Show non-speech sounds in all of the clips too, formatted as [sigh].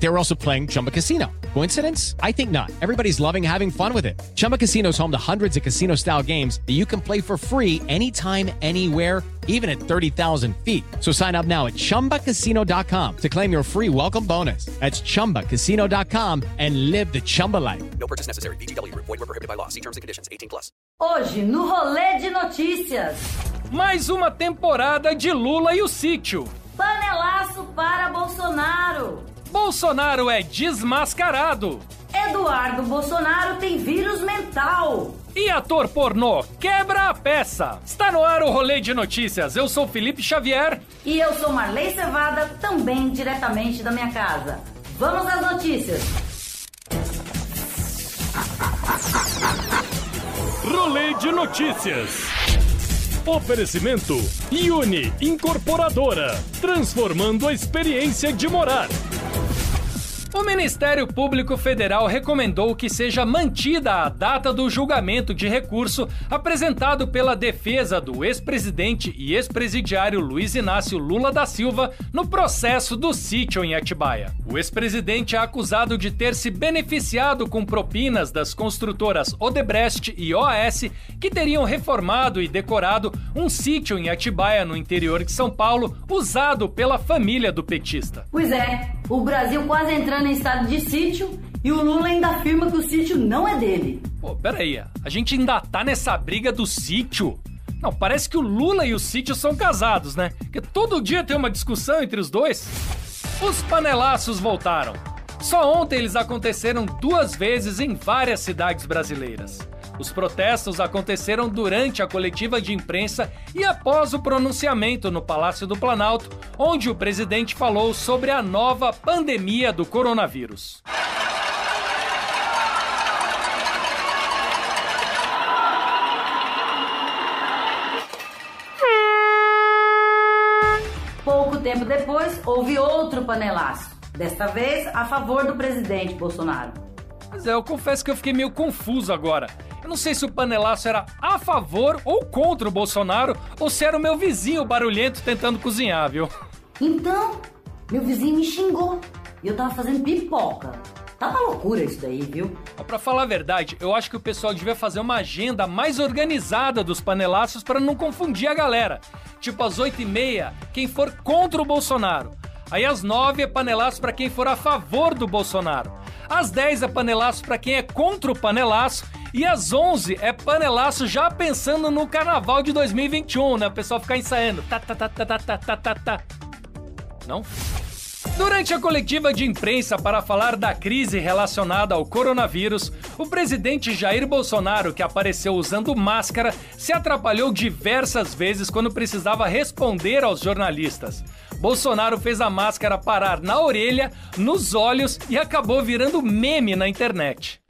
They were also playing Chumba Casino. Coincidence? I think not. Everybody's loving having fun with it. Chumba Casino is home to hundreds of casino style games that you can play for free anytime, anywhere, even at 30,000 feet. So sign up now at chumbacasino.com to claim your free welcome bonus. That's chumbacasino.com and live the Chumba life. No purchase necessary. VGW Group. Void were prohibited by law. See terms and conditions. 18 plus. Hoje, no Rolê de Notícias, Mais uma temporada de Lula e o sítio. panelaço para Bolsonaro. Bolsonaro é desmascarado. Eduardo Bolsonaro tem vírus mental. E ator pornô quebra a peça. Está no ar o Rolê de Notícias. Eu sou Felipe Xavier. E eu sou Marley Cevada, também diretamente da minha casa. Vamos às notícias. Rolê de notícias. Oferecimento Uni Incorporadora, transformando a experiência de morar. O Ministério Público Federal recomendou que seja mantida a data do julgamento de recurso apresentado pela defesa do ex-presidente e ex-presidiário Luiz Inácio Lula da Silva no processo do sítio em Atibaia. O ex-presidente é acusado de ter se beneficiado com propinas das construtoras Odebrecht e OAS que teriam reformado e decorado um sítio em Atibaia, no interior de São Paulo, usado pela família do petista. Pois é, o Brasil quase entrando em estado de sítio e o Lula ainda afirma que o sítio não é dele. Pô, peraí, a gente ainda tá nessa briga do sítio? Não, parece que o Lula e o sítio são casados, né? Porque todo dia tem uma discussão entre os dois. Os panelaços voltaram. Só ontem eles aconteceram duas vezes em várias cidades brasileiras. Os protestos aconteceram durante a coletiva de imprensa e após o pronunciamento no Palácio do Planalto, onde o presidente falou sobre a nova pandemia do coronavírus. Pouco tempo depois, houve outro panelaço. Desta vez a favor do presidente Bolsonaro. Mas é, eu confesso que eu fiquei meio confuso agora. Eu não sei se o panelaço era a favor ou contra o Bolsonaro, ou se era o meu vizinho barulhento tentando cozinhar, viu? Então, meu vizinho me xingou e eu tava fazendo pipoca. Tá uma loucura isso daí, viu? Pra falar a verdade, eu acho que o pessoal devia fazer uma agenda mais organizada dos panelaços para não confundir a galera. Tipo, às 8 e meia, quem for contra o Bolsonaro. Aí às 9 é panelaço para quem for a favor do Bolsonaro. Às 10 é panelaço para quem é contra o panelaço. E às 11 é panelaço já pensando no carnaval de 2021, né? O pessoal ficar ensaiando. Tá, tá, tá, tá, tá, tá, tá, tá, tá. Não? Durante a coletiva de imprensa para falar da crise relacionada ao coronavírus, o presidente Jair Bolsonaro, que apareceu usando máscara, se atrapalhou diversas vezes quando precisava responder aos jornalistas. Bolsonaro fez a máscara parar na orelha, nos olhos e acabou virando meme na internet.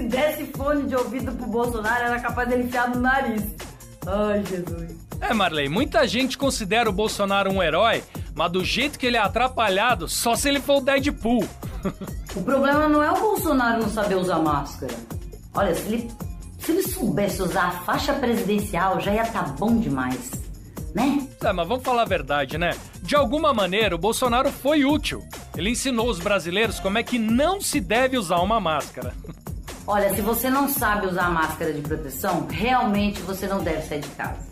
Se desse fone de ouvido pro Bolsonaro, era capaz dele enfiar no nariz. Ai, Jesus. É, Marley, muita gente considera o Bolsonaro um herói, mas do jeito que ele é atrapalhado, só se ele for o Deadpool. [laughs] O problema não é o Bolsonaro não saber usar máscara. Olha, se ele, se ele soubesse usar a faixa presidencial, já ia tá bom demais. Né? É, mas vamos falar a verdade, né? De alguma maneira, o Bolsonaro foi útil. Ele ensinou os brasileiros como é que não se deve usar uma máscara. [laughs] Olha, se você não sabe usar máscara de proteção, realmente você não deve sair de casa.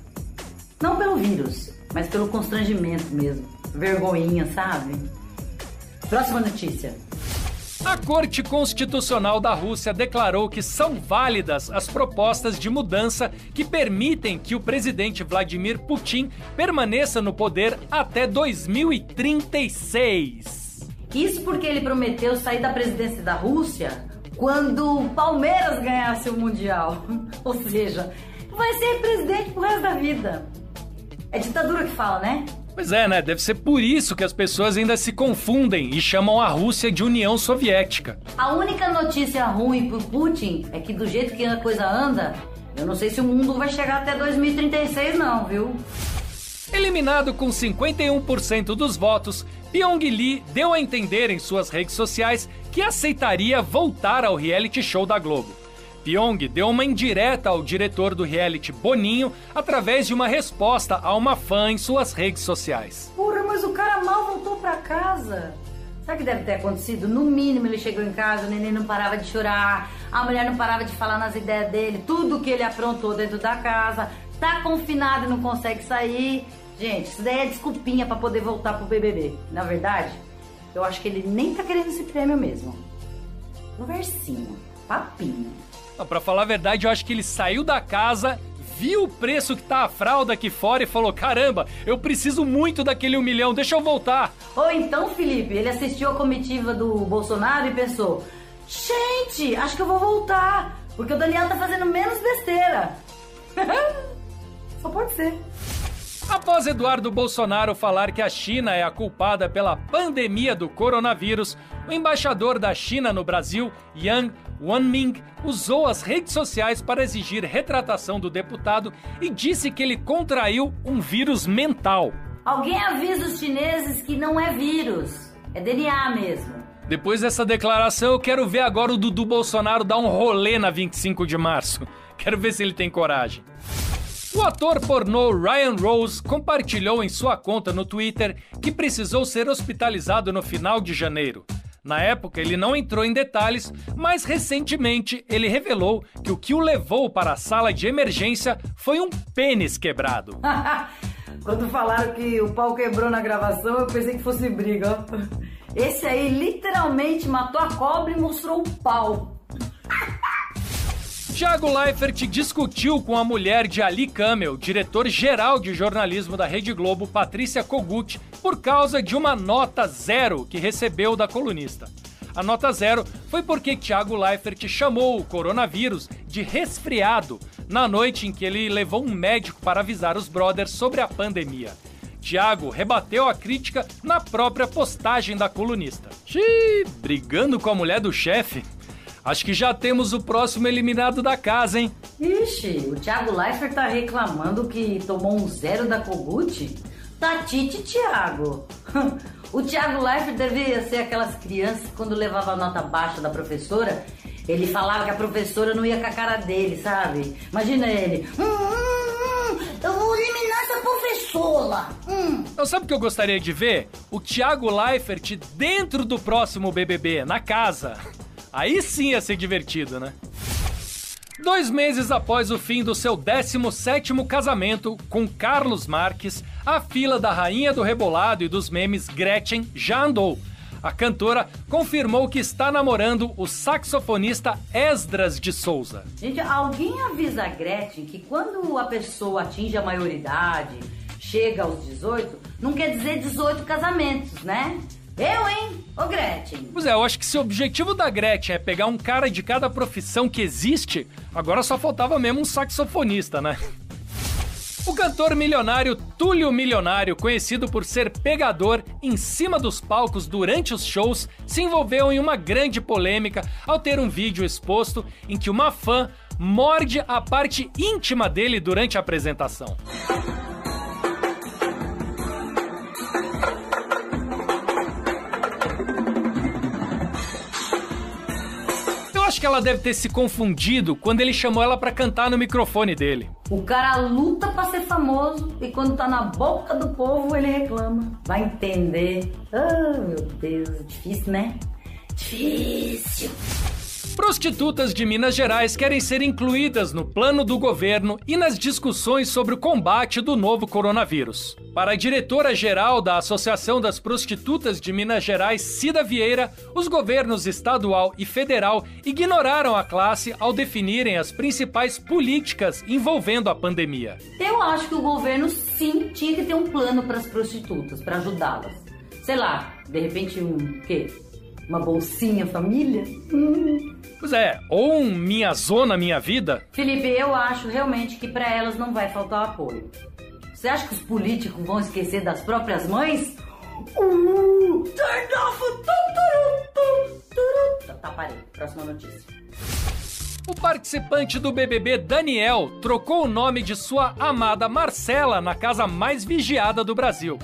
Não pelo vírus, mas pelo constrangimento mesmo. Vergonhinha, sabe? Próxima notícia. A Corte Constitucional da Rússia declarou que são válidas as propostas de mudança que permitem que o presidente Vladimir Putin permaneça no poder até 2036. Isso porque ele prometeu sair da presidência da Rússia quando o Palmeiras ganhasse o Mundial. [laughs] Ou seja, vai ser presidente pro resto da vida. É ditadura que fala, né? Pois é, né? Deve ser por isso que as pessoas ainda se confundem e chamam a Rússia de União Soviética. A única notícia ruim pro Putin é que do jeito que a coisa anda, eu não sei se o mundo vai chegar até 2036 não, viu? Eliminado com 51% dos votos, Pyong Lee deu a entender em suas redes sociais que aceitaria voltar ao reality show da Globo. Pyong deu uma indireta ao diretor do reality Boninho através de uma resposta a uma fã em suas redes sociais. Porra, mas o cara mal voltou pra casa. Sabe o que deve ter acontecido? No mínimo ele chegou em casa, o neném não parava de chorar, a mulher não parava de falar nas ideias dele, tudo que ele aprontou dentro da casa, tá confinado e não consegue sair. Gente, isso daí é desculpinha pra poder voltar pro BBB. Na verdade, eu acho que ele nem tá querendo esse prêmio mesmo. Conversinha, papinho. Não, pra falar a verdade, eu acho que ele saiu da casa, viu o preço que tá a fralda aqui fora e falou: caramba, eu preciso muito daquele um milhão, deixa eu voltar. Ou então, Felipe, ele assistiu a comitiva do Bolsonaro e pensou: gente, acho que eu vou voltar, porque o Daniel tá fazendo menos besteira. [laughs] Só pode ser. Após Eduardo Bolsonaro falar que a China é a culpada pela pandemia do coronavírus, o embaixador da China no Brasil, Yang Wanming, usou as redes sociais para exigir retratação do deputado e disse que ele contraiu um vírus mental. Alguém avisa os chineses que não é vírus, é DNA mesmo. Depois dessa declaração, eu quero ver agora o Dudu Bolsonaro dar um rolê na 25 de março. [laughs] Quero ver se ele tem coragem. O ator pornô Ryan Rose compartilhou em sua conta no Twitter que precisou ser hospitalizado no final de janeiro. Na época, ele não entrou em detalhes, mas recentemente ele revelou que o que o levou para a sala de emergência foi um pênis quebrado. [laughs] Quando falaram que o pau quebrou na gravação, eu pensei que fosse briga. Esse aí literalmente matou a cobra e mostrou o pau. Thiago Leifert discutiu com a mulher de Ali Camel, diretor-geral de jornalismo da Rede Globo, Patrícia Kogut, por causa de uma nota zero que recebeu da colunista. A nota zero foi porque Thiago Leifert chamou o coronavírus de resfriado na noite em que ele levou um médico para avisar os brothers sobre a pandemia. Thiago rebateu a crítica na própria postagem da colunista. Xiii, brigando com a mulher do chefe? Acho que já temos o próximo eliminado da casa, hein? Ixi, o Thiago Leifert tá reclamando que tomou um zero da Kogut? Tatite, Thiago. [laughs] O Thiago Leifert devia ser aquelas crianças que quando levava a nota baixa da professora, ele falava que a professora não ia com a cara dele, sabe? Imagina ele. Hum, hum, hum, eu vou eliminar essa professora. Hum. Então sabe o que eu gostaria de ver? O Thiago Leifert dentro do próximo BBB, na casa. [laughs] Aí sim ia ser divertido, né? Dois meses após o fim do seu 17º casamento com Carlos Marques, a fila da rainha do rebolado e dos memes Gretchen já andou. A cantora confirmou que está namorando o saxofonista Esdras de Souza. Gente, alguém avisa a Gretchen que quando a pessoa atinge a maioridade, chega aos 18, não quer dizer 18 casamentos, né? Eu, hein? Ô Gretchen. Pois é, eu acho que se o objetivo da Gretchen é pegar um cara de cada profissão que existe, agora só faltava mesmo um saxofonista, né? O cantor milionário Túlio Milionário, conhecido por ser pegador em cima dos palcos durante os shows, se envolveu em uma grande polêmica ao ter um vídeo exposto em que uma fã morde a parte íntima dele durante a apresentação. Acho que ela deve ter se confundido quando ele chamou ela pra cantar no microfone dele. O cara luta pra ser famoso e quando tá na boca do povo ele reclama. Vai entender. Ah, meu Deus, difícil, né? Difícil. Prostitutas de Minas Gerais querem ser incluídas no plano do governo e nas discussões sobre o combate do novo coronavírus. Para a diretora-geral da Associação das Prostitutas de Minas Gerais, Cida Vieira, os governos estadual e federal ignoraram a classe ao definirem as principais políticas envolvendo a pandemia. Eu acho que o governo sim tinha que ter um plano para as prostitutas, para ajudá-las. Sei lá, de repente um quê? Uma bolsinha família? Hum. Pois é, ou um Minha Zona Minha Vida, Felipe, eu acho realmente que para elas não vai faltar apoio. Você acha que os políticos vão esquecer das próprias mães? Uh, turn off. Tá, tá, parei. Próxima notícia. O participante do BBB Daniel trocou o nome de sua amada Marcela na casa mais vigiada do Brasil.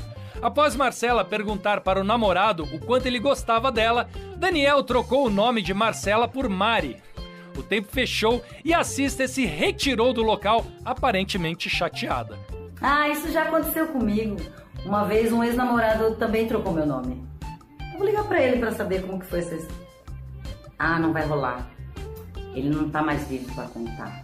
Após Marcela perguntar para o namorado o quanto ele gostava dela, Daniel trocou o nome de Marcela por Mari. O tempo fechou e a Sister se retirou do local, aparentemente chateada. Ah, isso já aconteceu comigo. Uma vez um ex-namorado também trocou meu nome. Eu vou ligar pra ele pra saber como que foi essa história. Ah, não vai rolar. Ele não tá mais vivo pra contar.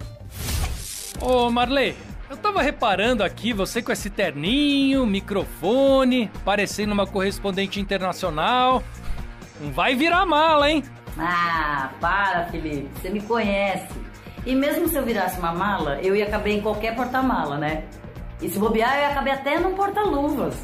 Ô Marley, eu tava reparando aqui você com esse terninho, microfone, parecendo uma correspondente internacional. Não vai virar mala, hein? Ah, para, Felipe. Você me conhece. E mesmo se eu virasse uma mala, eu ia caber em qualquer porta-mala, né? E se bobear, eu ia caber até num porta-luvas.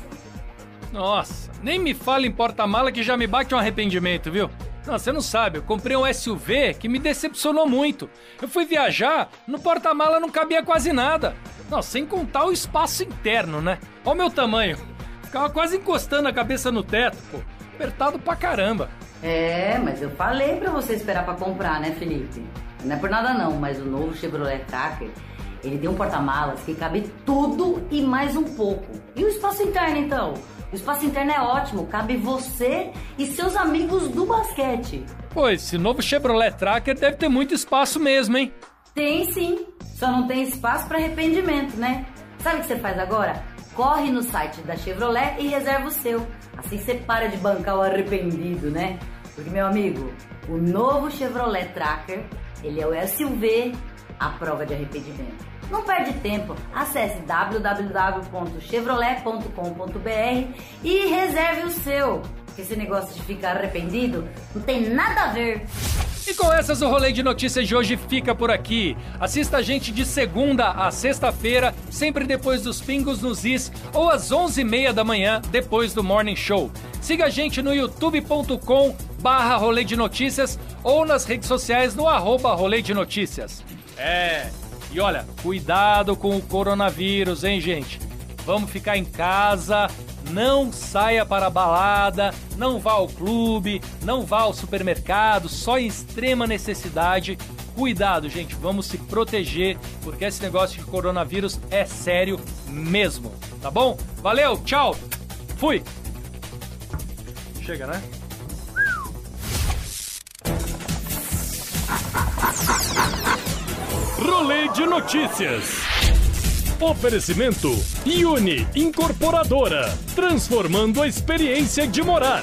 Nossa, nem me fala em porta-mala que já me bate um arrependimento, viu? Não, você não sabe, eu comprei um SUV que me decepcionou muito. Eu fui viajar, no porta-mala não cabia quase nada. Não, sem contar o espaço interno, né? Olha o meu tamanho. Ficava quase encostando a cabeça no teto, pô. Apertado pra caramba. É, mas eu falei pra você esperar pra comprar, né, Felipe? Não é por nada não, mas o novo Chevrolet Tracker, ele tem um porta-malas que cabe tudo e mais um pouco. E o espaço interno, então? O espaço interno é ótimo, cabe você e seus amigos do basquete. Pô, esse novo Chevrolet Tracker deve ter muito espaço mesmo, hein? Tem sim, só não tem espaço para arrependimento, né? Sabe o que você faz agora? Corre no site da Chevrolet e reserva o seu. Assim você para de bancar o arrependido, né? Porque, meu amigo, o novo Chevrolet Tracker, ele é o SUV à prova de arrependimento. Não perde tempo, acesse www.chevrolet.com.br e reserve o seu. Porque esse negócio de ficar arrependido não tem nada a ver. E com essas, o rolê de notícias de hoje fica por aqui. Assista a gente de segunda a sexta-feira, sempre depois dos pingos nos is, ou às 11h30 da manhã, depois do Morning Show. Siga a gente no youtube.com barra rolê de notícias ou nas redes sociais no arroba rolê de notícias. É, e olha, cuidado com o coronavírus, hein, gente? Vamos ficar em casa, não saia para a balada, não vá ao clube, não vá ao supermercado, só em extrema necessidade. Cuidado, gente, vamos se proteger, porque esse negócio de coronavírus é sério mesmo, tá bom? Valeu, tchau, fui! Chega, né? Rolê de notícias. Oferecimento Uni Incorporadora, transformando a experiência de morar.